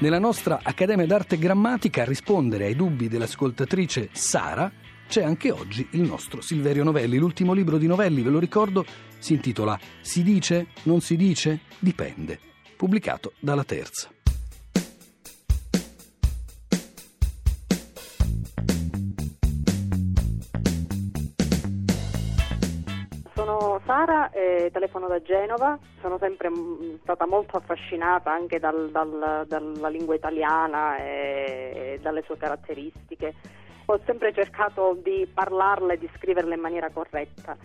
Nella nostra Accademia d'Arte e Grammatica a rispondere ai dubbi dell'ascoltatrice Sara c'è anche oggi il nostro Silverio Novelli. L'ultimo libro di Novelli, ve lo ricordo, si intitola Si dice? Non si dice? Dipende, pubblicato dalla Terza. Sono Sara e telefono da Genova, sono sempre mm, stata molto affascinata anche dal, dal, dalla lingua italiana e, e dalle sue caratteristiche. Ho sempre cercato di parlarle e di scriverle in maniera corretta.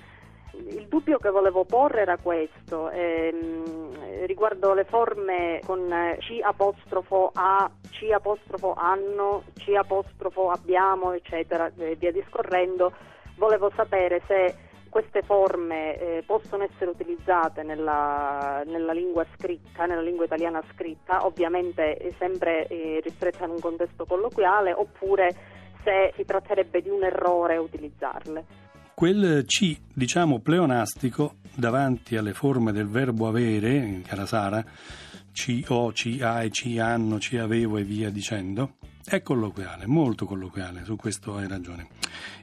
Il dubbio che volevo porre era questo, ehm, riguardo le forme con C apostrofo A, C apostrofo anno, C apostrofo abbiamo, eccetera, e via discorrendo, volevo sapere se queste forme eh, possono essere utilizzate nella, nella, lingua scritta, nella lingua italiana scritta, ovviamente eh, sempre eh, ristretta in un contesto colloquiale, oppure se si tratterebbe di un errore utilizzarle. Quel C, diciamo pleonastico, davanti alle forme del verbo avere, cara Sara, ci ho, ci hai, ci hanno, ci avevo e via dicendo, è colloquiale, molto colloquiale, su questo hai ragione.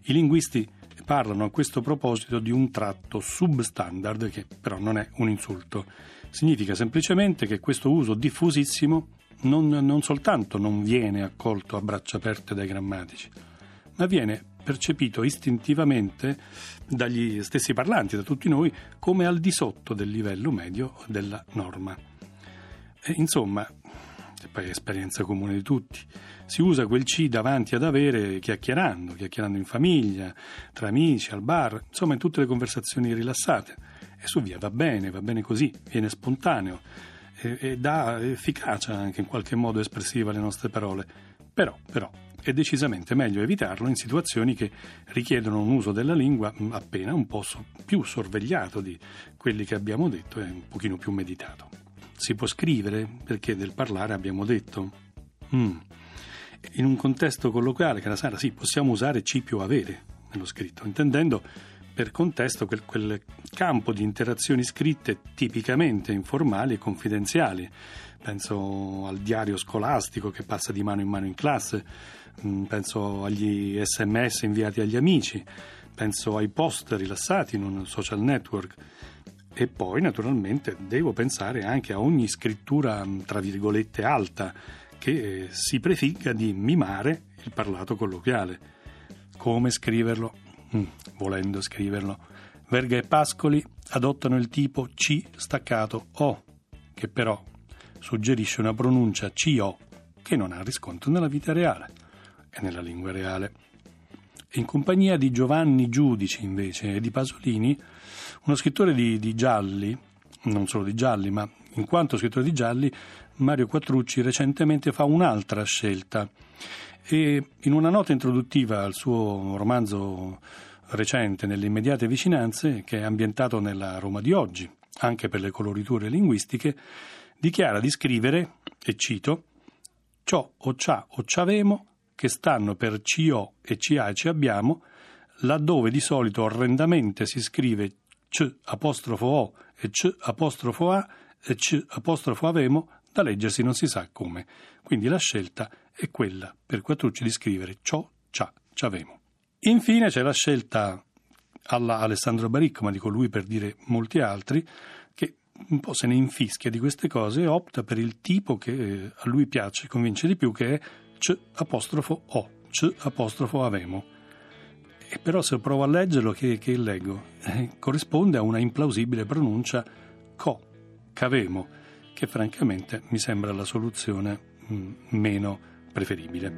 I linguisti parlano a questo proposito di un tratto substandard che però non è un insulto. Significa semplicemente che questo uso diffusissimo non, non soltanto non viene accolto a braccia aperte dai grammatici, ma viene percepito istintivamente dagli stessi parlanti, da tutti noi, come al di sotto del livello medio della norma. E, insomma, poi è esperienza comune di tutti. Si usa quel C davanti ad avere chiacchierando, chiacchierando in famiglia, tra amici, al bar, insomma in tutte le conversazioni rilassate. E su via va bene, va bene così, viene spontaneo e, e dà efficacia anche in qualche modo espressiva alle nostre parole. Però, però, è decisamente meglio evitarlo in situazioni che richiedono un uso della lingua appena un po' più sorvegliato di quelli che abbiamo detto e un pochino più meditato. Si può scrivere perché del parlare abbiamo detto. Mm. In un contesto colloquiale, cara Sara, sì, possiamo usare C più avere nello scritto, intendendo per contesto quel, quel campo di interazioni scritte tipicamente informali e confidenziali. Penso al diario scolastico che passa di mano in mano in classe, mm, penso agli sms inviati agli amici, penso ai post rilassati in un social network. E poi naturalmente devo pensare anche a ogni scrittura mm, tra virgolette alta che eh, si prefigga di mimare il parlato colloquiale. Come scriverlo? Mm, volendo scriverlo. Verga e Pascoli adottano il tipo C staccato O, che però suggerisce una pronuncia CO che non ha riscontro nella vita reale e nella lingua reale. In compagnia di Giovanni Giudici, invece, e di Pasolini, uno scrittore di, di gialli, non solo di gialli, ma in quanto scrittore di gialli, Mario Quattrucci recentemente fa un'altra scelta. E in una nota introduttiva al suo romanzo recente Nelle immediate vicinanze, che è ambientato nella Roma di oggi, anche per le coloriture linguistiche, dichiara di scrivere, e cito, ciò o cià o c'avemo che stanno per CO e CA e ci abbiamo, laddove di solito orrendamente si scrive C O e C A e C avemo, da leggersi non si sa come. Quindi la scelta è quella per Quattrucci di scrivere ciò, cià, c'avemo. Infine c'è la scelta alla Alessandro Baricco, ma dico lui per dire molti altri, che un po' se ne infischia di queste cose e opta per il tipo che eh, a lui piace, convince di più, che è C apostrofo O, C apostrofo avemo e però se provo a leggerlo, che, che leggo? Eh, corrisponde a una implausibile pronuncia co, cavemo, che francamente mi sembra la soluzione mh, mm, meno preferibile.